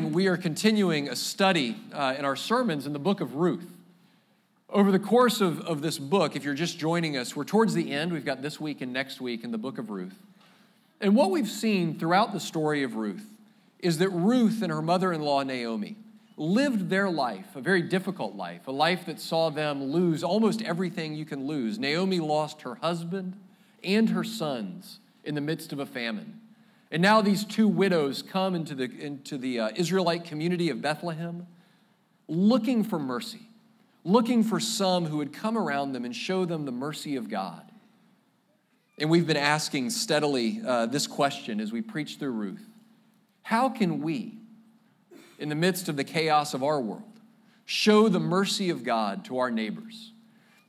We are continuing a study uh, in our sermons in the book of Ruth. Over the course of, of this book, if you're just joining us, we're towards the end. We've got this week and next week in the book of Ruth. And what we've seen throughout the story of Ruth is that Ruth and her mother in law, Naomi, lived their life, a very difficult life, a life that saw them lose almost everything you can lose. Naomi lost her husband and her sons in the midst of a famine. And now these two widows come into the, into the uh, Israelite community of Bethlehem looking for mercy, looking for some who would come around them and show them the mercy of God. And we've been asking steadily uh, this question as we preach through Ruth How can we, in the midst of the chaos of our world, show the mercy of God to our neighbors?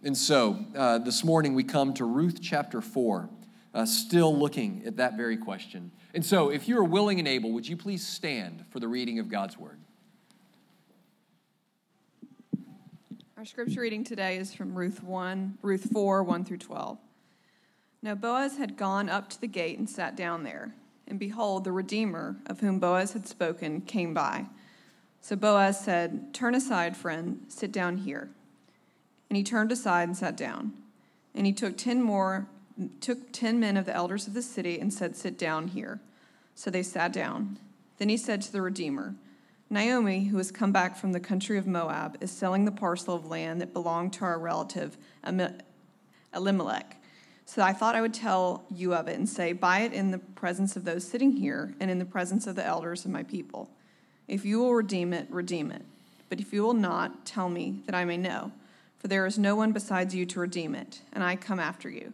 And so uh, this morning we come to Ruth chapter 4, uh, still looking at that very question. And so, if you are willing and able, would you please stand for the reading of God's word? Our scripture reading today is from Ruth 1, Ruth 4, 1 through 12. Now Boaz had gone up to the gate and sat down there, and behold, the Redeemer, of whom Boaz had spoken, came by. So Boaz said, Turn aside, friend, sit down here. And he turned aside and sat down. And he took ten more took ten men of the elders of the city and said, Sit down here. So they sat down. Then he said to the Redeemer, Naomi, who has come back from the country of Moab, is selling the parcel of land that belonged to our relative Elimelech. So I thought I would tell you of it and say, Buy it in the presence of those sitting here and in the presence of the elders of my people. If you will redeem it, redeem it. But if you will not, tell me that I may know. For there is no one besides you to redeem it, and I come after you.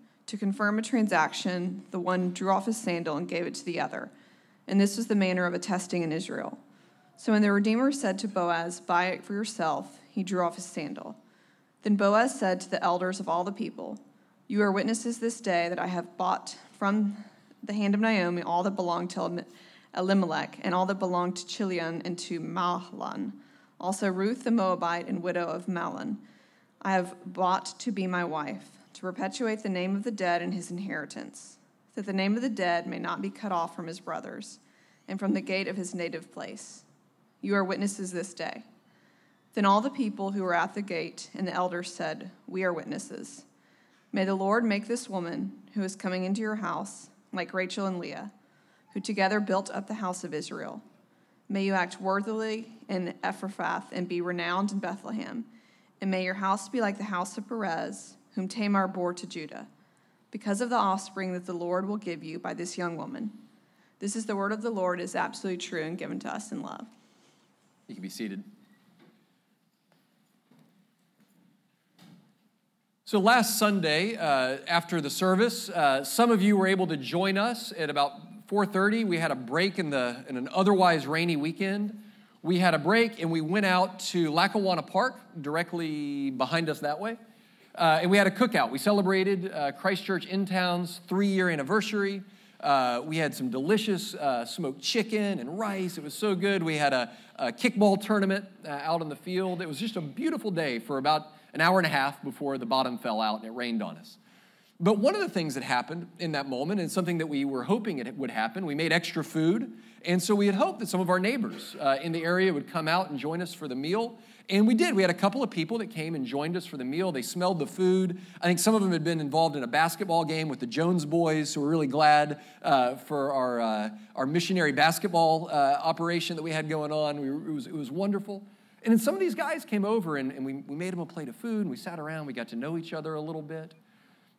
To confirm a transaction, the one drew off his sandal and gave it to the other. And this was the manner of attesting in Israel. So when the Redeemer said to Boaz, Buy it for yourself, he drew off his sandal. Then Boaz said to the elders of all the people, You are witnesses this day that I have bought from the hand of Naomi all that belonged to Elimelech, and all that belonged to Chilion and to Mahlon, also Ruth the Moabite and widow of Mahlon. I have bought to be my wife to perpetuate the name of the dead in his inheritance, that the name of the dead may not be cut off from his brothers and from the gate of his native place. You are witnesses this day. Then all the people who were at the gate and the elders said, We are witnesses. May the Lord make this woman who is coming into your house like Rachel and Leah, who together built up the house of Israel. May you act worthily in Ephrathah and be renowned in Bethlehem. And may your house be like the house of Perez whom Tamar bore to Judah, because of the offspring that the Lord will give you by this young woman. This is the word of the Lord is absolutely true and given to us in love. You can be seated. So last Sunday, uh, after the service, uh, some of you were able to join us at about 4:30. We had a break in the in an otherwise rainy weekend. We had a break and we went out to Lackawanna Park, directly behind us that way. Uh, and we had a cookout. We celebrated uh, Christchurch in Town's three year anniversary. Uh, we had some delicious uh, smoked chicken and rice. It was so good. We had a, a kickball tournament uh, out in the field. It was just a beautiful day for about an hour and a half before the bottom fell out and it rained on us. But one of the things that happened in that moment, and something that we were hoping it would happen, we made extra food. And so we had hoped that some of our neighbors uh, in the area would come out and join us for the meal. And we did. We had a couple of people that came and joined us for the meal. They smelled the food. I think some of them had been involved in a basketball game with the Jones boys, so we're really glad uh, for our, uh, our missionary basketball uh, operation that we had going on. We, it, was, it was wonderful. And then some of these guys came over and, and we, we made them a plate of food and we sat around. We got to know each other a little bit.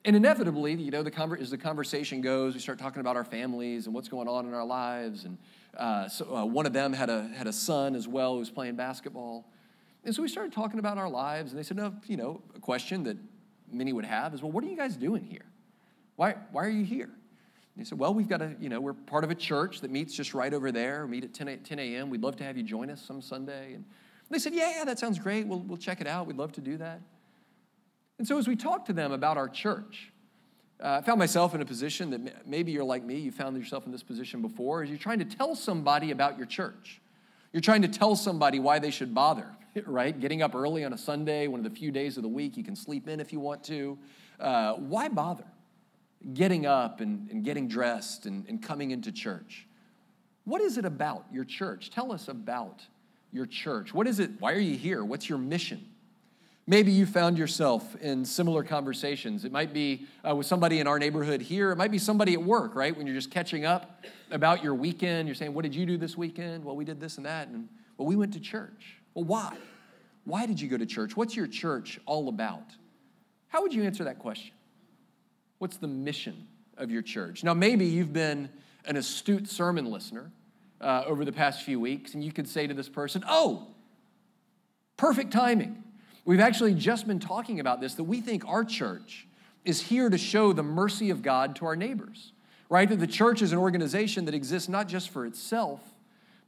And inevitably, you know, the conver- as the conversation goes, we start talking about our families and what's going on in our lives. And uh, so uh, one of them had a, had a son as well who was playing basketball. And so we started talking about our lives, and they said, no, you know, a question that many would have is, well, what are you guys doing here? Why, why are you here? And they said, well, we've got a, you know, we're part of a church that meets just right over there. Meet at 10, 10 a.m. We'd love to have you join us some Sunday. And They said, Yeah, yeah, that sounds great. We'll, we'll check it out. We'd love to do that. And so as we talked to them about our church, uh, I found myself in a position that maybe you're like me, you found yourself in this position before, is you're trying to tell somebody about your church. You're trying to tell somebody why they should bother, right? Getting up early on a Sunday, one of the few days of the week, you can sleep in if you want to. Uh, why bother? Getting up and, and getting dressed and, and coming into church. What is it about your church? Tell us about your church? What is it? Why are you here? What's your mission? Maybe you found yourself in similar conversations. It might be uh, with somebody in our neighborhood here. It might be somebody at work, right? When you're just catching up about your weekend. You're saying, What did you do this weekend? Well, we did this and that. And well, we went to church. Well, why? Why did you go to church? What's your church all about? How would you answer that question? What's the mission of your church? Now, maybe you've been an astute sermon listener uh, over the past few weeks, and you could say to this person, Oh, perfect timing. We've actually just been talking about this that we think our church is here to show the mercy of God to our neighbors, right? That the church is an organization that exists not just for itself,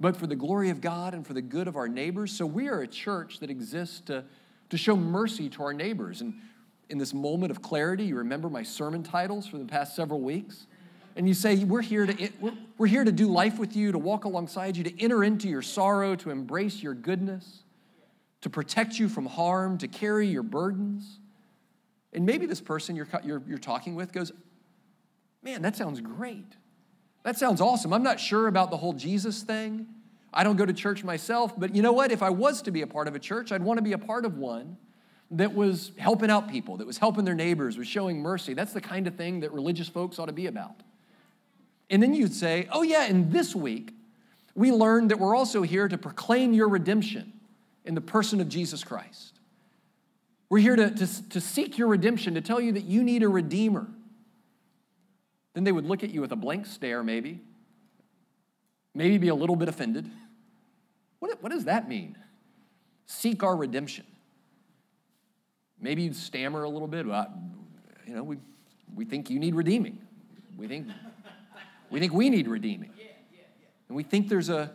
but for the glory of God and for the good of our neighbors. So we are a church that exists to, to show mercy to our neighbors. And in this moment of clarity, you remember my sermon titles for the past several weeks and you say, we're here, to, we're here to do life with you, to walk alongside you, to enter into your sorrow, to embrace your goodness, to protect you from harm, to carry your burdens. And maybe this person you're, you're, you're talking with goes, Man, that sounds great. That sounds awesome. I'm not sure about the whole Jesus thing. I don't go to church myself, but you know what? If I was to be a part of a church, I'd want to be a part of one that was helping out people, that was helping their neighbors, was showing mercy. That's the kind of thing that religious folks ought to be about. And then you'd say, oh, yeah, and this week we learned that we're also here to proclaim your redemption in the person of Jesus Christ. We're here to, to, to seek your redemption, to tell you that you need a redeemer. Then they would look at you with a blank stare, maybe, maybe be a little bit offended. What, what does that mean? Seek our redemption. Maybe you'd stammer a little bit. Well, you know, we, we think you need redeeming. We think we think we need redeeming. And we think there's a,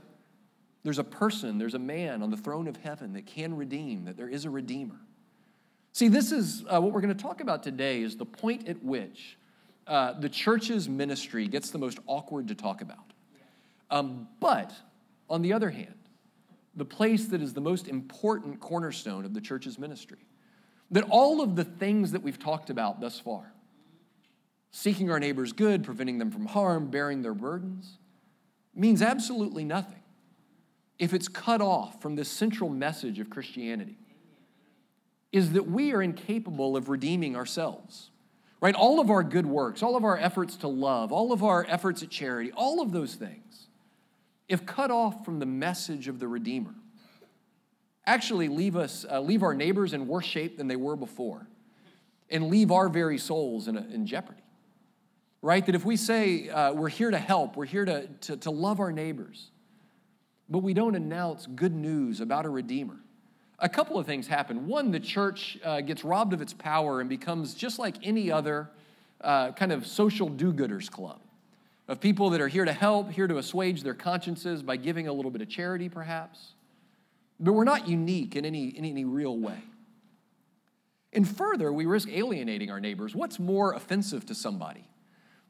there's a person, there's a man on the throne of heaven that can redeem, that there is a redeemer. See, this is uh, what we're going to talk about today is the point at which uh, the church's ministry gets the most awkward to talk about. Um, but on the other hand, the place that is the most important cornerstone of the church's ministry. That all of the things that we've talked about thus far, seeking our neighbor's good, preventing them from harm, bearing their burdens, means absolutely nothing if it's cut off from this central message of Christianity is that we are incapable of redeeming ourselves. Right? All of our good works, all of our efforts to love, all of our efforts at charity, all of those things, if cut off from the message of the Redeemer, actually leave us, uh, leave our neighbors in worse shape than they were before, and leave our very souls in, a, in jeopardy right? That if we say uh, we're here to help, we're here to, to, to love our neighbors, but we don't announce good news about a Redeemer, a couple of things happen. One, the church uh, gets robbed of its power and becomes just like any other uh, kind of social do gooders club of people that are here to help, here to assuage their consciences by giving a little bit of charity, perhaps. But we're not unique in any, in any real way. And further, we risk alienating our neighbors. What's more offensive to somebody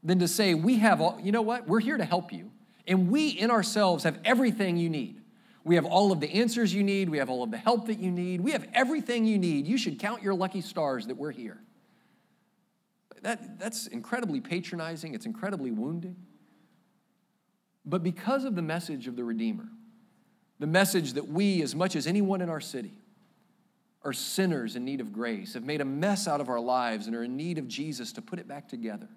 than to say, we have all, you know what? We're here to help you. And we in ourselves have everything you need. We have all of the answers you need. We have all of the help that you need. We have everything you need. You should count your lucky stars that we're here. That, that's incredibly patronizing. It's incredibly wounding. But because of the message of the Redeemer, the message that we, as much as anyone in our city, are sinners in need of grace, have made a mess out of our lives, and are in need of Jesus to put it back together.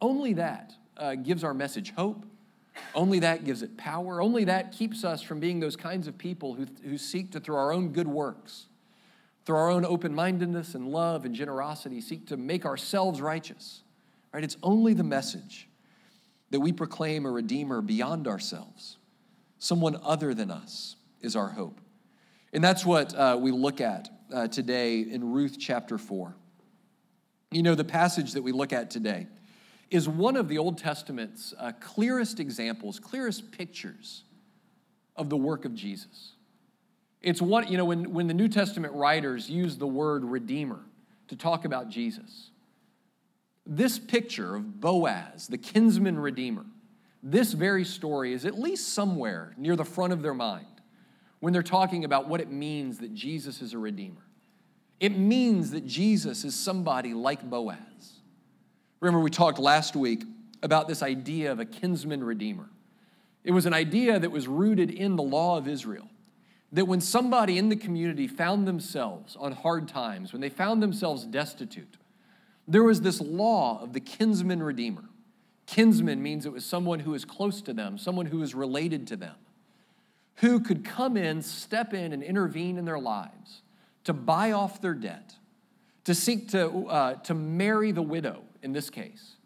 Only that uh, gives our message hope. Only that gives it power. Only that keeps us from being those kinds of people who, who seek to, through our own good works, through our own open mindedness and love and generosity, seek to make ourselves righteous. Right? It's only the message that we proclaim a Redeemer beyond ourselves, someone other than us, is our hope. And that's what uh, we look at uh, today in Ruth chapter 4. You know, the passage that we look at today is one of the Old Testament's uh, clearest examples, clearest pictures of the work of Jesus. It's one, you know, when, when the New Testament writers use the word redeemer to talk about Jesus, this picture of Boaz, the kinsman redeemer, this very story is at least somewhere near the front of their mind when they're talking about what it means that Jesus is a redeemer. It means that Jesus is somebody like Boaz. Remember, we talked last week about this idea of a kinsman redeemer. It was an idea that was rooted in the law of Israel. That when somebody in the community found themselves on hard times, when they found themselves destitute, there was this law of the kinsman redeemer. Kinsman means it was someone who was close to them, someone who was related to them, who could come in, step in, and intervene in their lives to buy off their debt, to seek to, uh, to marry the widow in this case,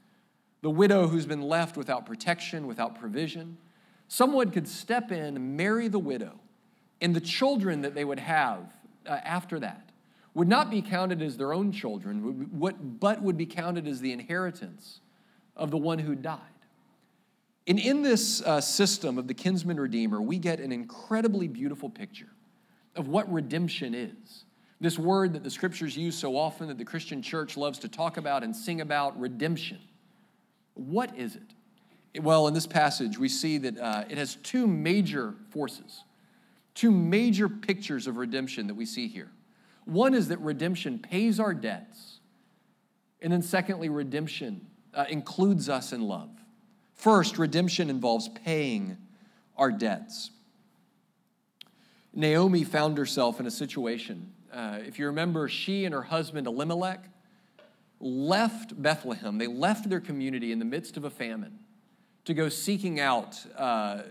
the widow who's been left without protection, without provision. Someone could step in, marry the widow, and the children that they would have uh, after that would not be counted as their own children, but would be counted as the inheritance of the one who died. And in this uh, system of the kinsman redeemer, we get an incredibly beautiful picture of what redemption is. This word that the scriptures use so often, that the Christian church loves to talk about and sing about, redemption. What is it? Well, in this passage, we see that uh, it has two major forces, two major pictures of redemption that we see here. One is that redemption pays our debts, and then secondly, redemption uh, includes us in love. First, redemption involves paying our debts. Naomi found herself in a situation. Uh, if you remember, she and her husband Elimelech left Bethlehem. They left their community in the midst of a famine to go seeking out uh,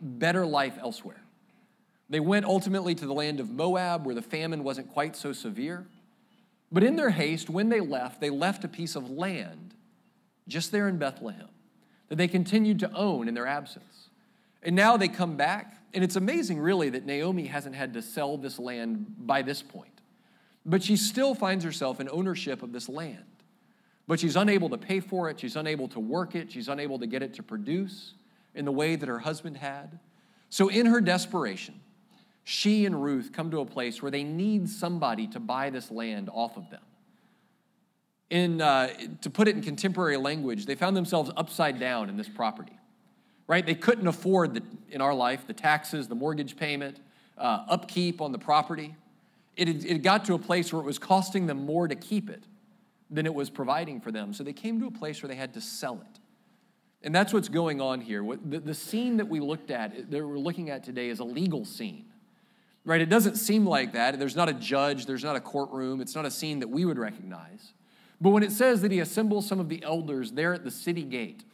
better life elsewhere. They went ultimately to the land of Moab where the famine wasn't quite so severe. But in their haste, when they left, they left a piece of land just there in Bethlehem that they continued to own in their absence. And now they come back, and it's amazing, really, that Naomi hasn't had to sell this land by this point. But she still finds herself in ownership of this land. But she's unable to pay for it, she's unable to work it, she's unable to get it to produce in the way that her husband had. So, in her desperation, she and Ruth come to a place where they need somebody to buy this land off of them. In, uh, to put it in contemporary language, they found themselves upside down in this property, right? They couldn't afford, the, in our life, the taxes, the mortgage payment, uh, upkeep on the property. It, had, it got to a place where it was costing them more to keep it than it was providing for them. So they came to a place where they had to sell it. And that's what's going on here. The, the scene that we looked at, that we're looking at today, is a legal scene right? It doesn't seem like that. There's not a judge, there's not a courtroom, it's not a scene that we would recognize. But when it says that he assembles some of the elders there at the city gate,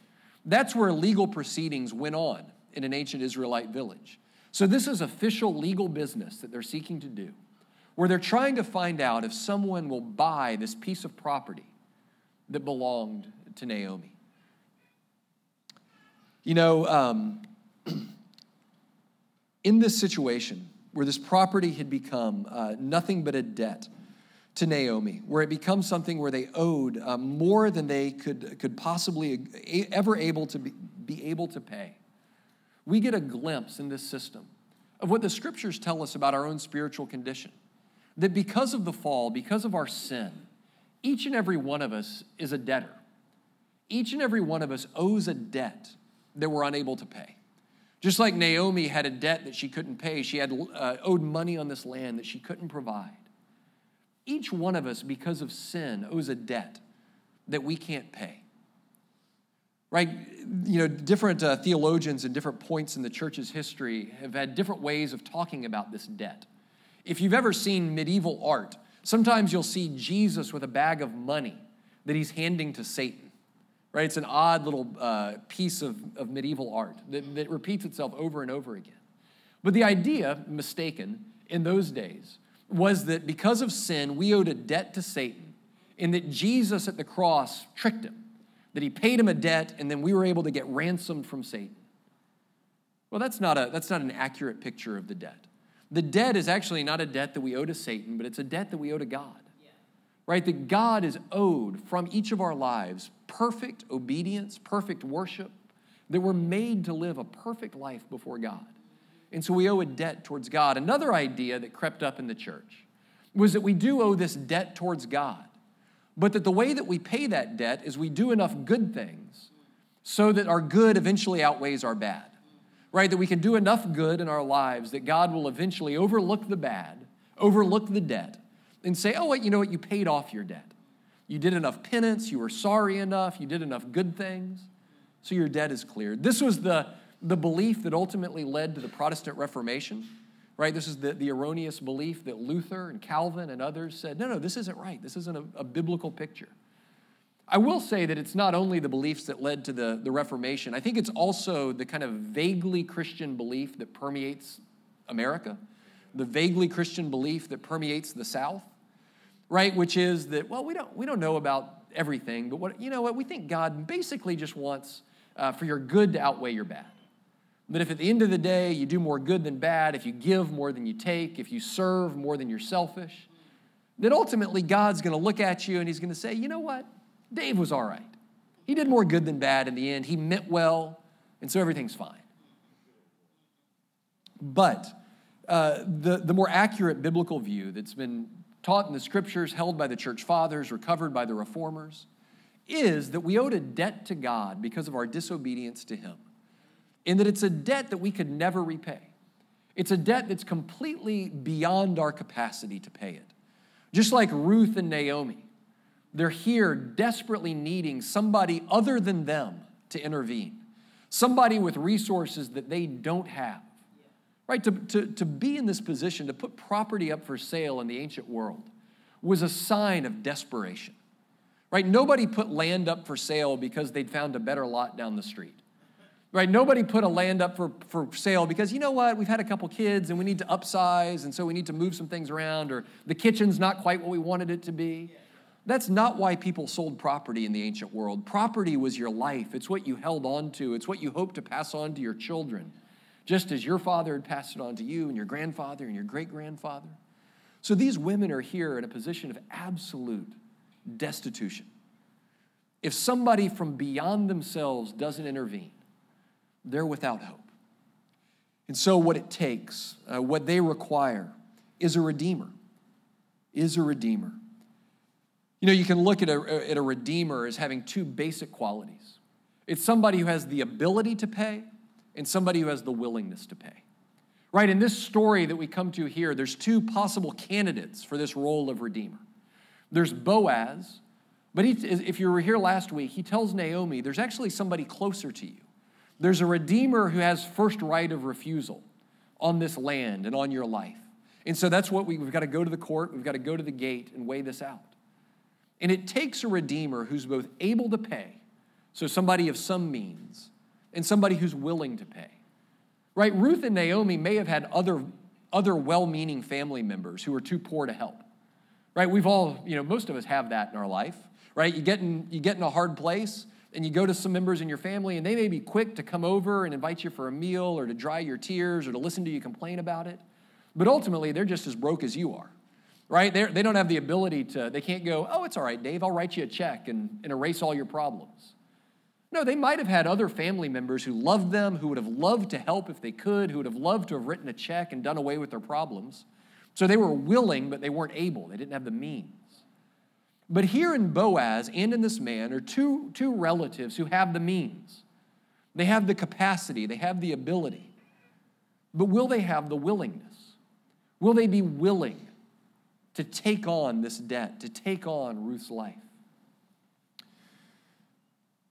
that's where legal proceedings went on in an ancient Israelite village. So this is official legal business that they're seeking to do, where they're trying to find out if someone will buy this piece of property that belonged to Naomi. You know, um, in this situation, where this property had become uh, nothing but a debt to Naomi, where it becomes something where they owed uh, more than they could, could possibly ever able to be, be able to pay. We get a glimpse in this system of what the scriptures tell us about our own spiritual condition. That because of the fall, because of our sin, each and every one of us is a debtor. Each and every one of us owes a debt that we're unable to pay. Just like Naomi had a debt that she couldn't pay, she had uh, owed money on this land that she couldn't provide. Each one of us, because of sin, owes a debt that we can't pay. Right? You know, different uh, theologians and different points in the church's history have had different ways of talking about this debt. If you've ever seen medieval art, sometimes you'll see Jesus with a bag of money that he's handing to Satan right? It's an odd little uh, piece of, of medieval art that, that repeats itself over and over again. But the idea, mistaken in those days, was that because of sin, we owed a debt to Satan, and that Jesus at the cross tricked him, that he paid him a debt, and then we were able to get ransomed from Satan. Well, that's not, a, that's not an accurate picture of the debt. The debt is actually not a debt that we owe to Satan, but it's a debt that we owe to God right? That God is owed from each of our lives perfect obedience, perfect worship, that we're made to live a perfect life before God. And so we owe a debt towards God. Another idea that crept up in the church was that we do owe this debt towards God, but that the way that we pay that debt is we do enough good things so that our good eventually outweighs our bad, right? That we can do enough good in our lives that God will eventually overlook the bad, overlook the debt, and say, oh, wait, you know what? You paid off your debt. You did enough penance, you were sorry enough, you did enough good things, so your debt is cleared. This was the, the belief that ultimately led to the Protestant Reformation right? This is the, the erroneous belief that Luther and Calvin and others said, no, no, this isn't right. This isn't a, a biblical picture. I will say that it's not only the beliefs that led to the, the Reformation, I think it's also the kind of vaguely Christian belief that permeates America, the vaguely Christian belief that permeates the South, right? Which is that, well, we don't, we don't know about everything, but what, you know what? We think God basically just wants uh, for your good to outweigh your bad. That if at the end of the day you do more good than bad, if you give more than you take, if you serve more than you're selfish, then ultimately God's going to look at you and he's going to say, you know what? Dave was all right. He did more good than bad in the end. He meant well, and so everything's fine. But uh, the, the more accurate biblical view that's been taught in the scriptures, held by the church fathers, recovered by the reformers, is that we owed a debt to God because of our disobedience to Him in that it's a debt that we could never repay. It's a debt that's completely beyond our capacity to pay it. Just like Ruth and Naomi, they're here desperately needing somebody other than them to intervene, somebody with resources that they don't have. Right? To, to, to be in this position, to put property up for sale in the ancient world, was a sign of desperation. Right? Nobody put land up for sale because they'd found a better lot down the street right? Nobody put a land up for, for sale because you know what? We've had a couple kids and we need to upsize, and so we need to move some things around, or the kitchen's not quite what we wanted it to be. That's not why people sold property in the ancient world. Property was your life, it's what you held on to, it's what you hoped to pass on to your children, just as your father had passed it on to you, and your grandfather, and your great grandfather. So these women are here in a position of absolute destitution. If somebody from beyond themselves doesn't intervene, they're without hope. And so, what it takes, uh, what they require, is a redeemer. Is a redeemer. You know, you can look at a, at a redeemer as having two basic qualities it's somebody who has the ability to pay, and somebody who has the willingness to pay. Right? In this story that we come to here, there's two possible candidates for this role of redeemer. There's Boaz, but he, if you were here last week, he tells Naomi there's actually somebody closer to you. There's a redeemer who has first right of refusal on this land and on your life. And so that's what we, we've got to go to the court, we've got to go to the gate and weigh this out. And it takes a redeemer who's both able to pay, so somebody of some means, and somebody who's willing to pay. Right? Ruth and Naomi may have had other, other well meaning family members who were too poor to help. Right? We've all, you know, most of us have that in our life. Right? You get in, you get in a hard place, and you go to some members in your family and they may be quick to come over and invite you for a meal or to dry your tears or to listen to you complain about it. But ultimately, they're just as broke as you are, right? They're, they do not have the ability to, they can't go, oh, it's all right, Dave, I'll write you a check and, and erase all your problems. No, they might have had other family members who loved them, who would have loved to help if they could, who would have loved to have written a check and done away with their problems. So they were willing, but they weren't able. They didn't have the means. But here in Boaz and in this man are two, two relatives who have the means. They have the capacity, they have the ability. But will they have the willingness? Will they be willing to take on this debt, to take on Ruth's life?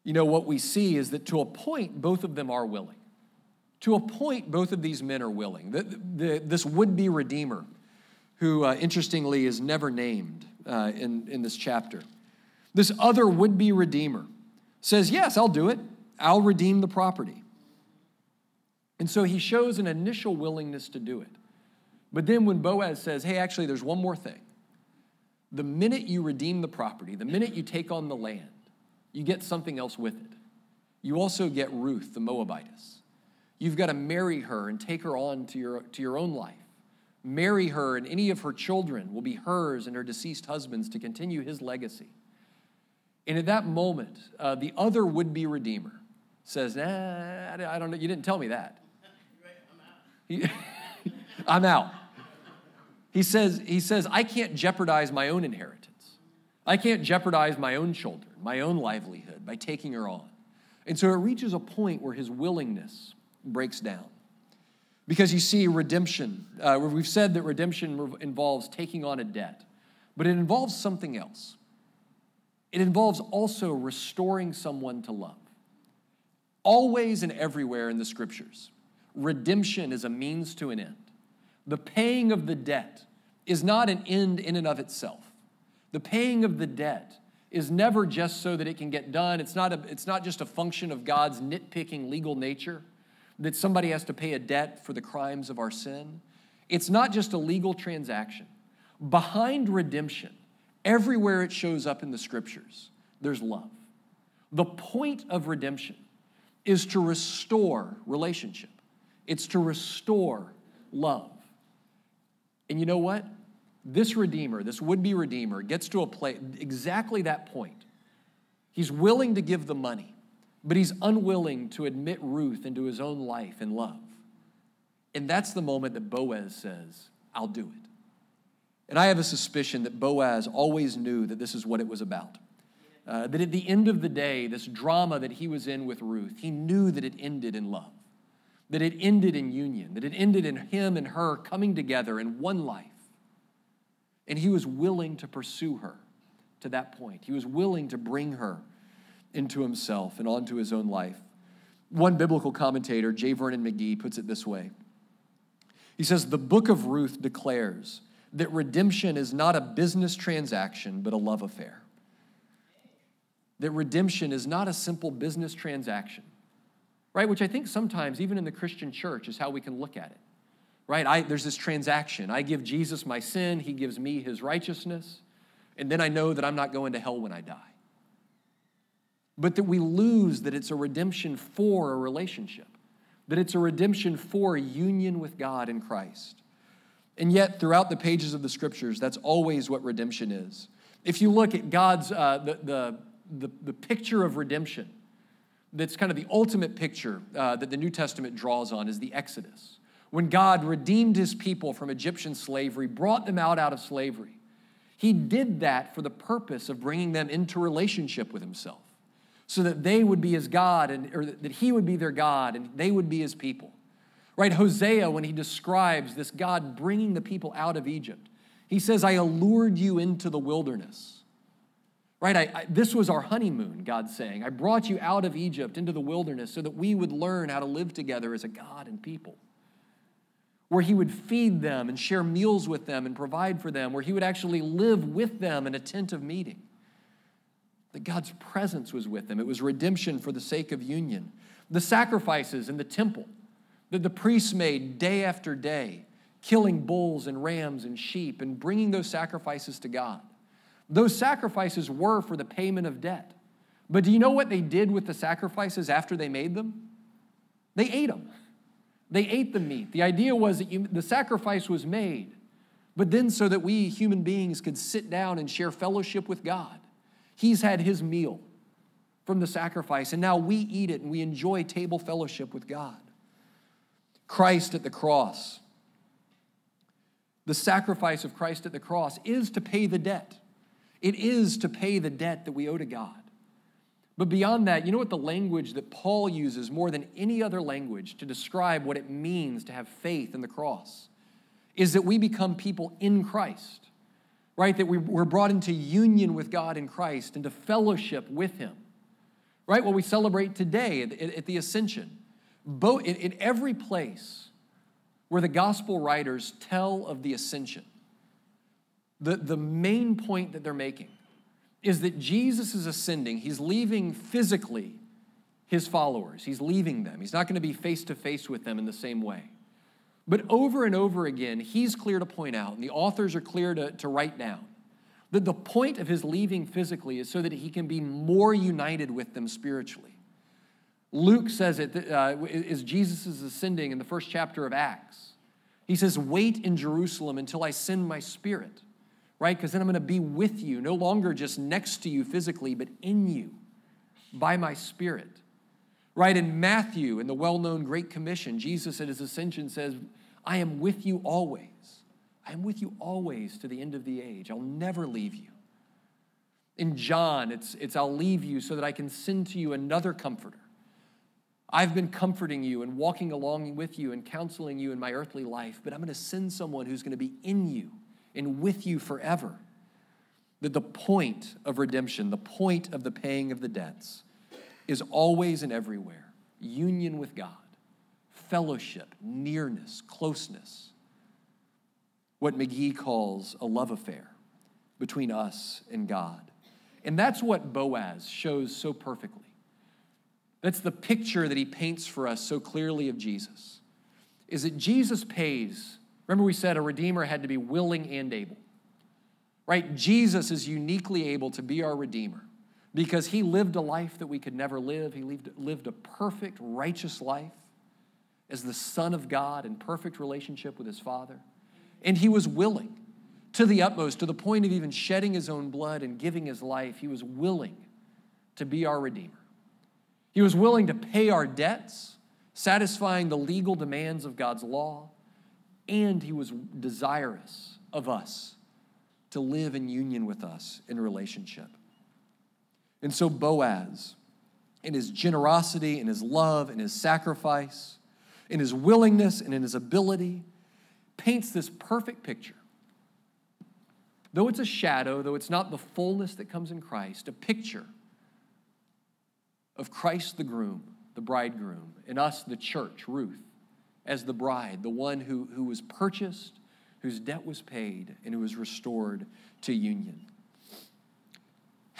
You know, what we see is that to a point, both of them are willing. To a point, both of these men are willing. The, the, this would be Redeemer, who uh, interestingly is never named, uh, in, in this chapter. This other would be redeemer says, Yes, I'll do it. I'll redeem the property. And so he shows an initial willingness to do it. But then when Boaz says, Hey, actually, there's one more thing. The minute you redeem the property, the minute you take on the land, you get something else with it. You also get Ruth, the Moabitess. You've got to marry her and take her on to your, to your own life marry her, and any of her children will be hers and her deceased husband's to continue his legacy. And at that moment, uh, the other would be redeemer says, Nah, I don't know, you didn't tell me that. He, I'm out. He says, he says, I can't jeopardize my own inheritance. I can't jeopardize my own children, my own livelihood by taking her on. And so it reaches a point where his willingness breaks down. Because you see, redemption, uh, we've said that redemption involves taking on a debt, but it involves something else. It involves also restoring someone to love. Always and everywhere in the scriptures, redemption is a means to an end. The paying of the debt is not an end in and of itself. The paying of the debt is never just so that it can get done. It's not, a, it's not just a function of God's nitpicking legal nature that somebody has to pay a debt for the crimes of our sin. It's not just a legal transaction. Behind redemption, everywhere it shows up in the scriptures, there's love. The point of redemption is to restore relationship, it's to restore love. And you know what? this Redeemer, this would be Redeemer, gets to a place, exactly that point. He's willing to give the money, but he's unwilling to admit Ruth into his own life and love. And that's the moment that Boaz says, I'll do it. And I have a suspicion that Boaz always knew that this is what it was about. Uh, that at the end of the day, this drama that he was in with Ruth, he knew that it ended in love, that it ended in union, that it ended in him and her coming together in one life. And he was willing to pursue her to that point. He was willing to bring her into himself and onto his own life. One biblical commentator, J. Vernon McGee, puts it this way He says, The book of Ruth declares that redemption is not a business transaction, but a love affair. That redemption is not a simple business transaction, right? Which I think sometimes, even in the Christian church, is how we can look at it right? I, there's this transaction. I give Jesus my sin, he gives me his righteousness, and then I know that I'm not going to hell when I die. But that we lose that it's a redemption for a relationship, that it's a redemption for a union with God in Christ. And yet, throughout the pages of the scriptures, that's always what redemption is. If you look at God's, uh, the, the, the, the, picture of redemption, that's kind of the ultimate picture uh, that the New Testament draws on, is the Exodus when God redeemed his people from Egyptian slavery, brought them out out of slavery. He did that for the purpose of bringing them into relationship with himself so that they would be his God and or that he would be their God and they would be his people. Right? Hosea when he describes this God bringing the people out of Egypt, he says, "I allured you into the wilderness." Right? I, I, this was our honeymoon, God's saying. I brought you out of Egypt into the wilderness so that we would learn how to live together as a God and people where he would feed them and share meals with them and provide for them, where he would actually live with them in a tent of meeting. That God's presence was with them. It was redemption for the sake of union. The sacrifices in the temple that the priests made day after day, killing bulls and rams and sheep and bringing those sacrifices to God. Those sacrifices were for the payment of debt. But do you know what they did with the sacrifices after they made them? They ate them. They ate the meat. The idea was that you, the sacrifice was made, but then so that we human beings could sit down and share fellowship with God. He's had his meal from the sacrifice, and now we eat it and we enjoy table fellowship with God. Christ at the cross, the sacrifice of Christ at the cross is to pay the debt. It is to pay the debt that we owe to God. But beyond that, you know what the language that Paul uses more than any other language to describe what it means to have faith in the cross is that we become people in Christ, right? That we're brought into union with God in Christ, into fellowship with Him, right? What we celebrate today at the ascension. Both, in every place where the gospel writers tell of the ascension, the, the main point that they're making is that Jesus is ascending. He's leaving physically his followers, he's leaving them. He's not going to be face to face with them in the same way. But over and over again, he's clear to point out, and the authors are clear to, to write down, that the point of his leaving physically is so that he can be more united with them spiritually. Luke says it uh, as Jesus is ascending in the first chapter of Acts. He says, Wait in Jerusalem until I send my spirit right? Because then I'm going to be with you, no longer just next to you physically, but in you by my spirit. Right? In Matthew, in the well known Great Commission, Jesus at his ascension says, I am with you always. I am with you always to the end of the age. I'll never leave you. In John, it's, it's I'll leave you so that I can send to you another comforter. I've been comforting you and walking along with you and counseling you in my earthly life, but I'm going to send someone who's going to be in you and with you forever. That the point of redemption, the point of the paying of the debts, is always and everywhere union with God, fellowship, nearness, closeness. What McGee calls a love affair between us and God. And that's what Boaz shows so perfectly. That's the picture that he paints for us so clearly of Jesus. Is that Jesus pays. Remember, we said a redeemer had to be willing and able. Right? Jesus is uniquely able to be our redeemer because he lived a life that we could never live. He lived, lived a perfect, righteous life as the Son of God in perfect relationship with his Father. And he was willing to the utmost, to the point of even shedding his own blood and giving his life. He was willing to be our Redeemer. He was willing to pay our debts, satisfying the legal demands of God's law, and he was desirous of us to live in union with us in relationship. And so Boaz, in his generosity, in his love, in his sacrifice, in his willingness, and in his ability, paints this perfect picture. Though it's a shadow, though it's not the fullness that comes in Christ, a picture of Christ the groom, the bridegroom, and us, the church, Ruth, as the bride, the one who, who was purchased, whose debt was paid, and who was restored to union.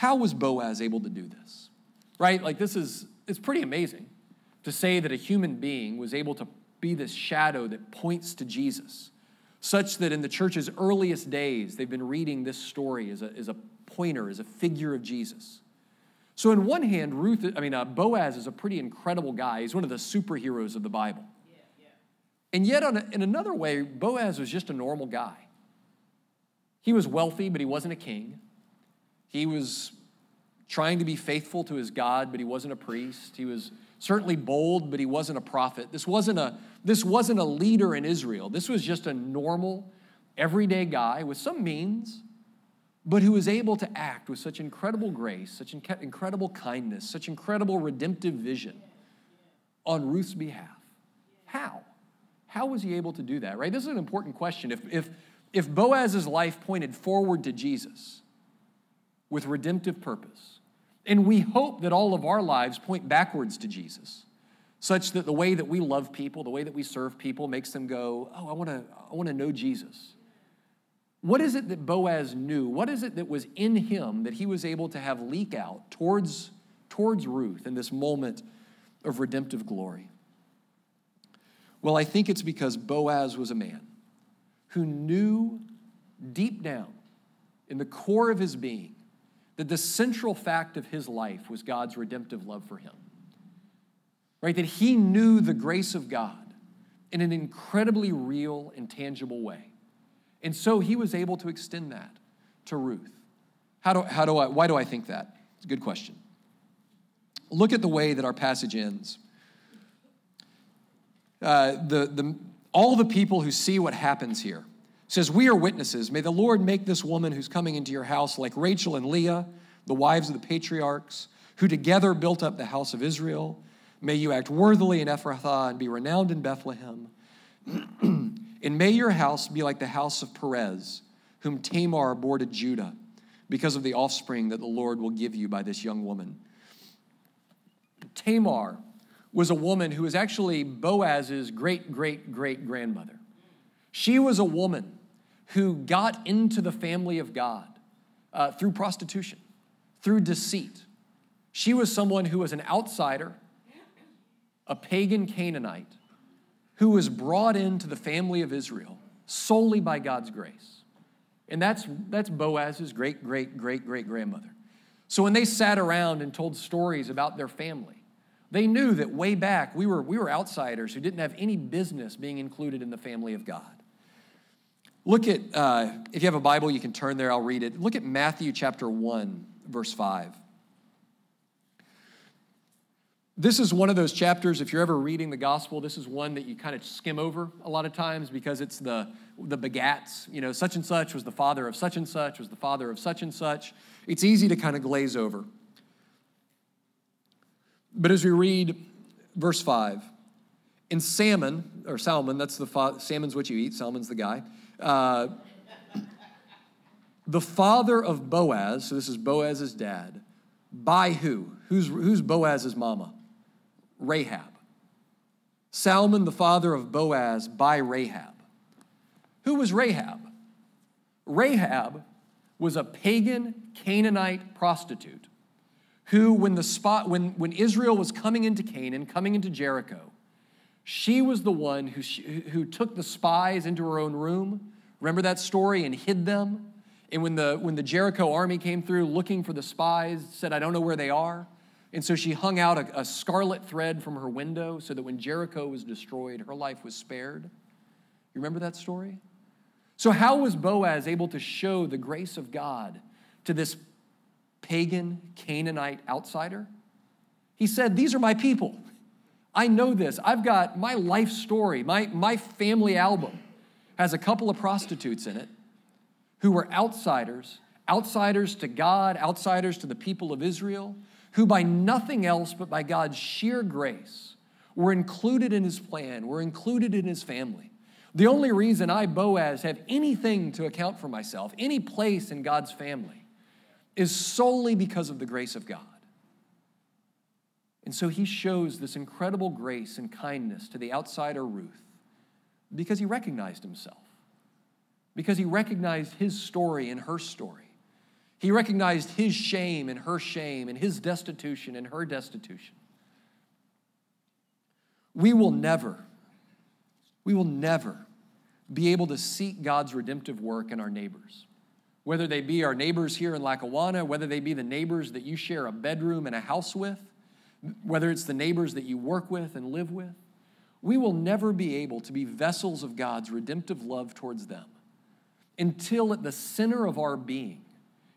How was Boaz able to do this? Right? Like, this is, it's pretty amazing to say that a human being was able to be this shadow that points to Jesus, such that in the church's earliest days, they've been reading this story as a, as a pointer, as a figure of Jesus. So, in one hand, Ruth, I mean, uh, Boaz is a pretty incredible guy. He's one of the superheroes of the Bible. Yeah, yeah. And yet, a, in another way, Boaz was just a normal guy. He was wealthy, but he wasn't a king. He was trying to be faithful to his God, but he wasn't a priest. He was certainly bold, but he wasn't a prophet. This wasn't a, this wasn't a leader in Israel. This was just a normal, everyday guy with some means but who was able to act with such incredible grace, such incredible kindness, such incredible redemptive vision on Ruth's behalf. How? How was he able to do that, right? This is an important question. If, if, if Boaz's life pointed forward to Jesus with redemptive purpose, and we hope that all of our lives point backwards to Jesus, such that the way that we love people, the way that we serve people makes them go, Oh, I wanna, I wanna know Jesus. What is it that Boaz knew? What is it that was in him that he was able to have leak out towards, towards Ruth in this moment of redemptive glory? Well, I think it's because Boaz was a man who knew deep down in the core of his being that the central fact of his life was God's redemptive love for him. Right? That he knew the grace of God in an incredibly real and tangible way. And so he was able to extend that to Ruth. How do, how do I, why do I think that? It's a good question. Look at the way that our passage ends. Uh, the, the, all the people who see what happens here says, We are witnesses. May the Lord make this woman who's coming into your house like Rachel and Leah, the wives of the patriarchs, who together built up the house of Israel. May you act worthily in Ephrathah and be renowned in Bethlehem. And may your house be like the house of Perez, whom Tamar bore to Judah, because of the offspring that the Lord will give you by this young woman. Tamar was a woman who was actually Boaz's great, great, great grandmother. She was a woman who got into the family of God uh, through prostitution, through deceit. She was someone who was an outsider, a pagan Canaanite, who was brought into the family of Israel solely by God's grace. And that's, that's Boaz's great, great, great, great grandmother. So when they sat around and told stories about their family, they knew that way back we were, we were outsiders who didn't have any business being included in the family of God. Look at, uh, if you have a Bible, you can turn there, I'll read it. Look at Matthew chapter 1, verse 5. this is one of those chapters, if you're ever reading the gospel, this is one that you kind of skim over a lot of times because it's the, the begats. You know, such and such was the father of such and such, was the father of such and such. It's easy to kind of glaze over. But as we read verse 5, in salmon, or salmon, that's the fa- salmon's what you eat, salmon's the guy. Uh, the father of Boaz, so this is Boaz's dad, by who? Who's, who's Boaz's mama? Rahab. Salmon, the father of Boaz, by Rahab. Who was Rahab? Rahab was a pagan Canaanite prostitute who, when, the spot, when, when Israel was coming into Canaan, coming into Jericho, she was the one who, who took the spies into her own room. Remember that story? And hid them. And when the, when the Jericho army came through looking for the spies, said, I don't know where they are. And so she hung out a, a scarlet thread from her window so that when Jericho was destroyed, her life was spared. You remember that story? So, how was Boaz able to show the grace of God to this pagan Canaanite outsider? He said, These are my people. I know this. I've got my life story, my, my family album has a couple of prostitutes in it who were outsiders, outsiders to God, outsiders to the people of Israel who by nothing else but by God's sheer grace were included in his plan, were included in his family. The only reason I, Boaz, have anything to account for myself, any place in God's family, is solely because of the grace of God. And so he shows this incredible grace and kindness to the outsider Ruth because he recognized himself, because he recognized his story and her story. He recognized his shame and her shame and his destitution and her destitution. We will never, we will never be able to seek God's redemptive work in our neighbors. Whether they be our neighbors here in Lackawanna, whether they be the neighbors that you share a bedroom and a house with, whether it's the neighbors that you work with and live with, we will never be able to be vessels of God's redemptive love towards them until at the center of our being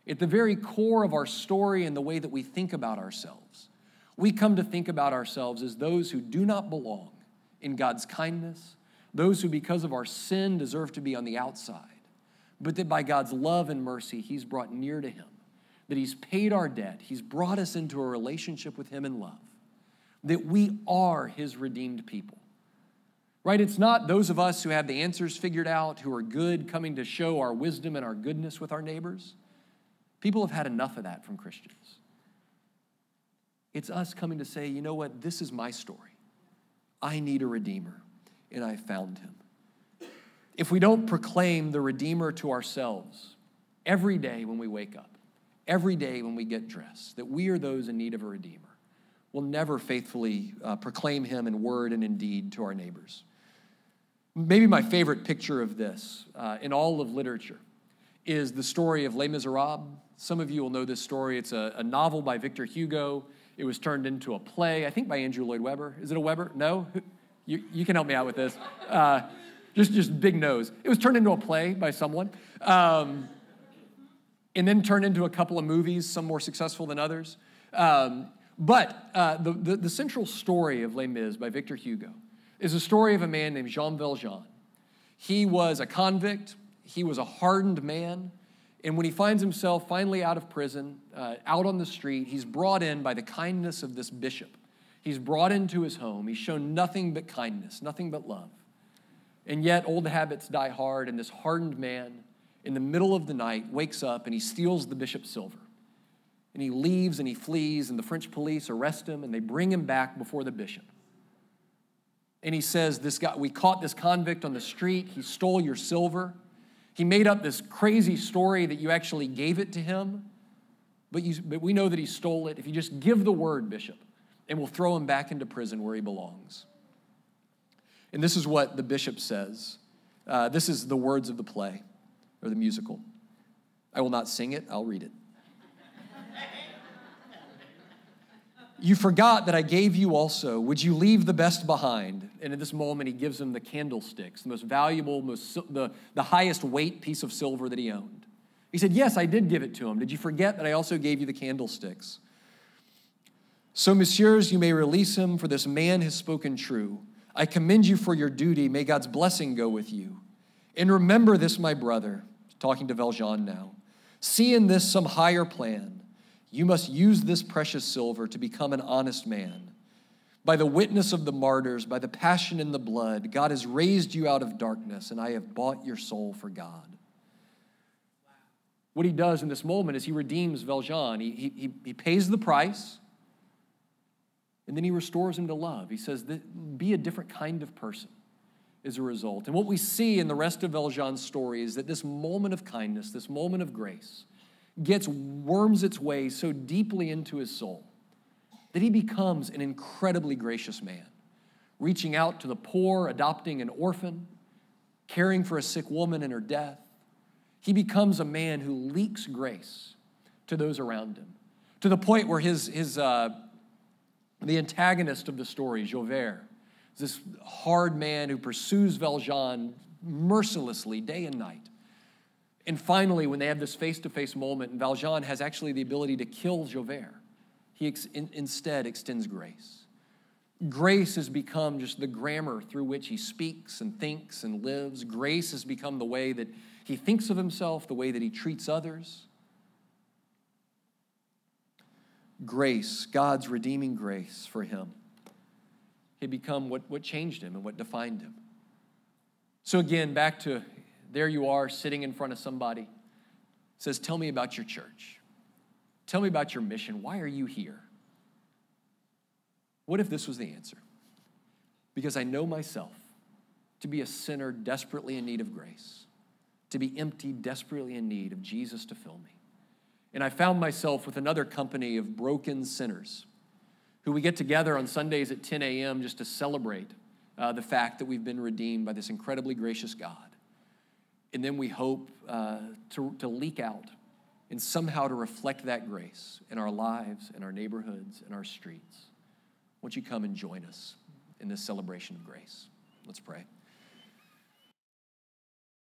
at the very core of our story and the way that we think about ourselves, we come to think about ourselves as those who do not belong in God's kindness, those who, because of our sin, deserve to be on the outside, but that by God's love and mercy, He's brought near to Him, that He's paid our debt, He's brought us into a relationship with Him in love, that we are His redeemed people. Right? It's not those of us who have the answers figured out, who are good, coming to show our wisdom and our goodness with our neighbors. People have had enough of that from Christians. It's us coming to say, you know what, this is my story. I need a Redeemer, and I found him. If we don't proclaim the Redeemer to ourselves every day when we wake up, every day when we get dressed, that we are those in need of a Redeemer, we'll never faithfully uh, proclaim him in word and in deed to our neighbors. Maybe my favorite picture of this uh, in all of literature is the story of Les Miserables. Some of you will know this story. It's a, a, novel by Victor Hugo. It was turned into a play, I think by Andrew Lloyd Webber. Is it a Webber? No? You, you can help me out with this. Uh, just, just big nose. It was turned into a play by someone. Um, and then turned into a couple of movies, some more successful than others. Um, but uh, the, the, the, central story of Les Mis by Victor Hugo is a story of a man named Jean Valjean. He was a convict, he was a hardened man. And when he finds himself finally out of prison, uh, out on the street, he's brought in by the kindness of this bishop. He's brought into his home. He's shown nothing but kindness, nothing but love. And yet, old habits die hard, and this hardened man, in the middle of the night, wakes up and he steals the bishop's silver. And he leaves and he flees, and the French police arrest him and they bring him back before the bishop. And he says, This guy, we caught this convict on the street. He stole your silver. He made up this crazy story that you actually gave it to him, but, you, but we know that he stole it. If you just give the word, Bishop, and we'll throw him back into prison where he belongs. And this is what the bishop says. Uh, this is the words of the play or the musical. I will not sing it, I'll read it. You forgot that I gave you also. Would you leave the best behind? And at this moment, he gives him the candlesticks, the most valuable, most, the, the highest weight piece of silver that he owned. He said, Yes, I did give it to him. Did you forget that I also gave you the candlesticks? So, messieurs, you may release him, for this man has spoken true. I commend you for your duty. May God's blessing go with you. And remember this, my brother, talking to Valjean now. See in this some higher plan. You must use this precious silver to become an honest man. By the witness of the martyrs, by the passion in the blood, God has raised you out of darkness, and I have bought your soul for God. What he does in this moment is he redeems Valjean. He, he, he pays the price and then he restores him to love. He says, Be a different kind of person as a result. And what we see in the rest of Valjean's story is that this moment of kindness, this moment of grace, gets worms its way so deeply into his soul that he becomes an incredibly gracious man, reaching out to the poor, adopting an orphan, caring for a sick woman in her death. He becomes a man who leaks grace to those around him, to the point where his, his, uh, the antagonist of the story, Javert, is this hard man who pursues Valjean mercilessly day and night. And finally, when they have this face to face moment, and Valjean has actually the ability to kill Javert, he ex- in- instead extends grace. Grace has become just the grammar through which he speaks and thinks and lives. Grace has become the way that he thinks of himself, the way that he treats others. grace, God's redeeming grace for him, had become what, what changed him and what defined him. So, again, back to there you are sitting in front of somebody, says, Tell me about your church. Tell me about your mission. Why are you here? What if this was the answer? Because I know myself to be a sinner desperately in need of grace, to be empty, desperately in need of Jesus to fill me. And I found myself with another company of broken sinners who we get together on Sundays at 10 a.m. just to celebrate uh, the fact that we've been redeemed by this incredibly gracious God. And then we hope uh, to, to leak out and somehow to reflect that grace in our lives, in our neighborhoods, in our streets. Won't you come and join us in this celebration of grace? Let's pray.